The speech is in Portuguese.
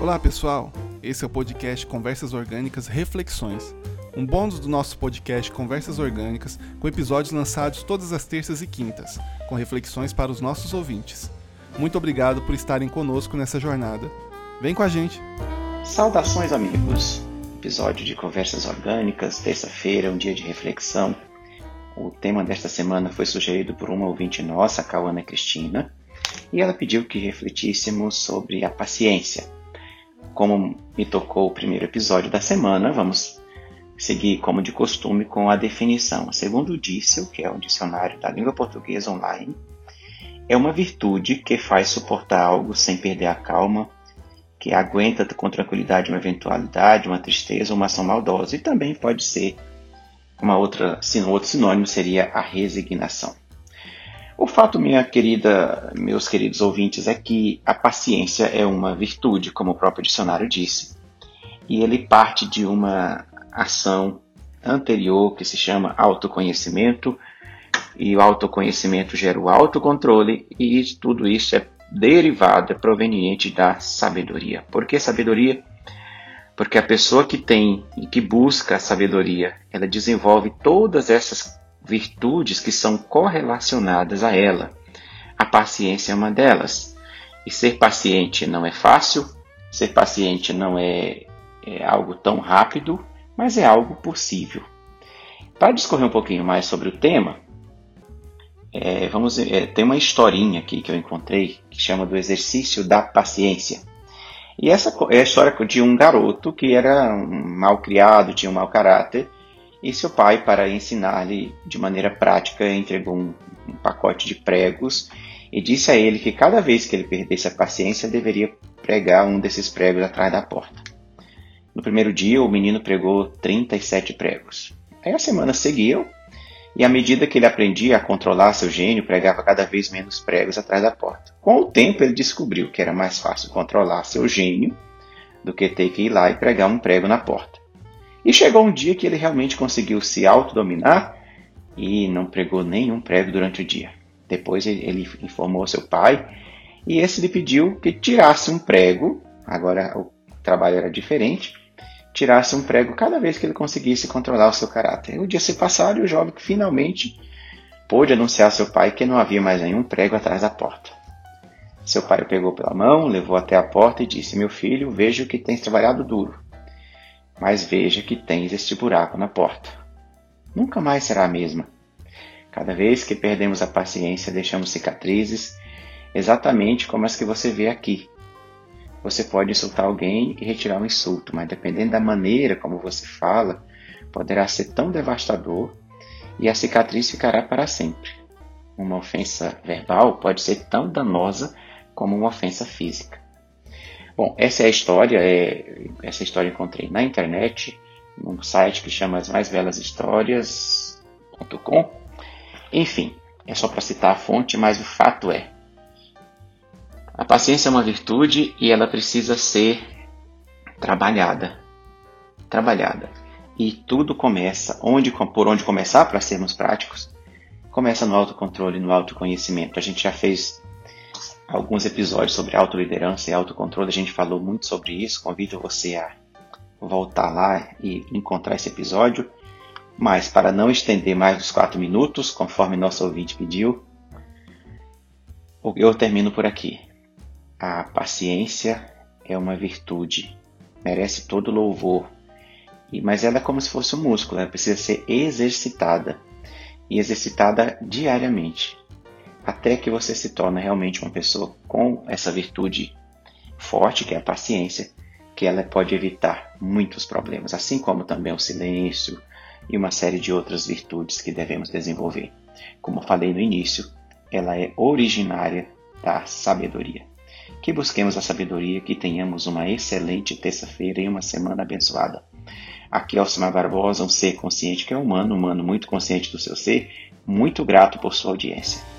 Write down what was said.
Olá pessoal, esse é o podcast Conversas Orgânicas Reflexões, um bônus do nosso podcast Conversas Orgânicas, com episódios lançados todas as terças e quintas, com reflexões para os nossos ouvintes. Muito obrigado por estarem conosco nessa jornada. Vem com a gente! Saudações, amigos! Episódio de Conversas Orgânicas, terça-feira, um dia de reflexão. O tema desta semana foi sugerido por uma ouvinte nossa, Cauana Cristina, e ela pediu que refletíssemos sobre a paciência. Como me tocou o primeiro episódio da semana, vamos seguir, como de costume, com a definição. Segundo o Dício, que é um dicionário da língua portuguesa online, é uma virtude que faz suportar algo sem perder a calma, que aguenta com tranquilidade uma eventualidade, uma tristeza, uma ação maldosa. E também pode ser uma outra, outro sinônimo seria a resignação. O fato, minha querida, meus queridos ouvintes, é que a paciência é uma virtude, como o próprio dicionário disse, e ele parte de uma ação anterior que se chama autoconhecimento, e o autoconhecimento gera o autocontrole, e tudo isso é derivado, é proveniente da sabedoria. Por que sabedoria? Porque a pessoa que tem e que busca a sabedoria, ela desenvolve todas essas virtudes que são correlacionadas a ela. A paciência é uma delas. E ser paciente não é fácil, ser paciente não é, é algo tão rápido, mas é algo possível. Para discorrer um pouquinho mais sobre o tema, é, vamos é, tem uma historinha aqui que eu encontrei que chama do exercício da paciência. E essa é a história de um garoto que era um mal criado, tinha um mau caráter, e seu pai, para ensinar-lhe de maneira prática, entregou um, um pacote de pregos e disse a ele que cada vez que ele perdesse a paciência, deveria pregar um desses pregos atrás da porta. No primeiro dia, o menino pregou 37 pregos. Aí a semana seguiu, e à medida que ele aprendia a controlar seu gênio, pregava cada vez menos pregos atrás da porta. Com o tempo, ele descobriu que era mais fácil controlar seu gênio do que ter que ir lá e pregar um prego na porta. E chegou um dia que ele realmente conseguiu se autodominar e não pregou nenhum prego durante o dia. Depois ele informou seu pai e esse lhe pediu que tirasse um prego, agora o trabalho era diferente, tirasse um prego cada vez que ele conseguisse controlar o seu caráter. O dia se passaram e o jovem finalmente pôde anunciar a seu pai que não havia mais nenhum prego atrás da porta. Seu pai o pegou pela mão, levou até a porta e disse: Meu filho, vejo que tens trabalhado duro mas veja que tens este buraco na porta. Nunca mais será a mesma. Cada vez que perdemos a paciência, deixamos cicatrizes, exatamente como as que você vê aqui. Você pode insultar alguém e retirar o um insulto, mas dependendo da maneira como você fala, poderá ser tão devastador e a cicatriz ficará para sempre. Uma ofensa verbal pode ser tão danosa como uma ofensa física. Bom, essa é a história. É, essa história eu encontrei na internet, num site que chama as mais belas histórias.com. Enfim, é só para citar a fonte, mas o fato é: a paciência é uma virtude e ela precisa ser trabalhada. Trabalhada. E tudo começa, onde, por onde começar para sermos práticos, começa no autocontrole, no autoconhecimento. A gente já fez alguns episódios sobre autoliderança e autocontrole, a gente falou muito sobre isso. Convido você a voltar lá e encontrar esse episódio. Mas para não estender mais dos quatro minutos, conforme nosso ouvinte pediu, eu termino por aqui. A paciência é uma virtude, merece todo louvor, mas ela é como se fosse um músculo, ela precisa ser exercitada e exercitada diariamente até que você se torne realmente uma pessoa com essa virtude forte, que é a paciência, que ela pode evitar muitos problemas, assim como também o silêncio e uma série de outras virtudes que devemos desenvolver. Como falei no início, ela é originária da sabedoria. Que busquemos a sabedoria, que tenhamos uma excelente terça-feira e uma semana abençoada. Aqui é Alcimar Barbosa, um ser consciente que é humano, humano muito consciente do seu ser, muito grato por sua audiência.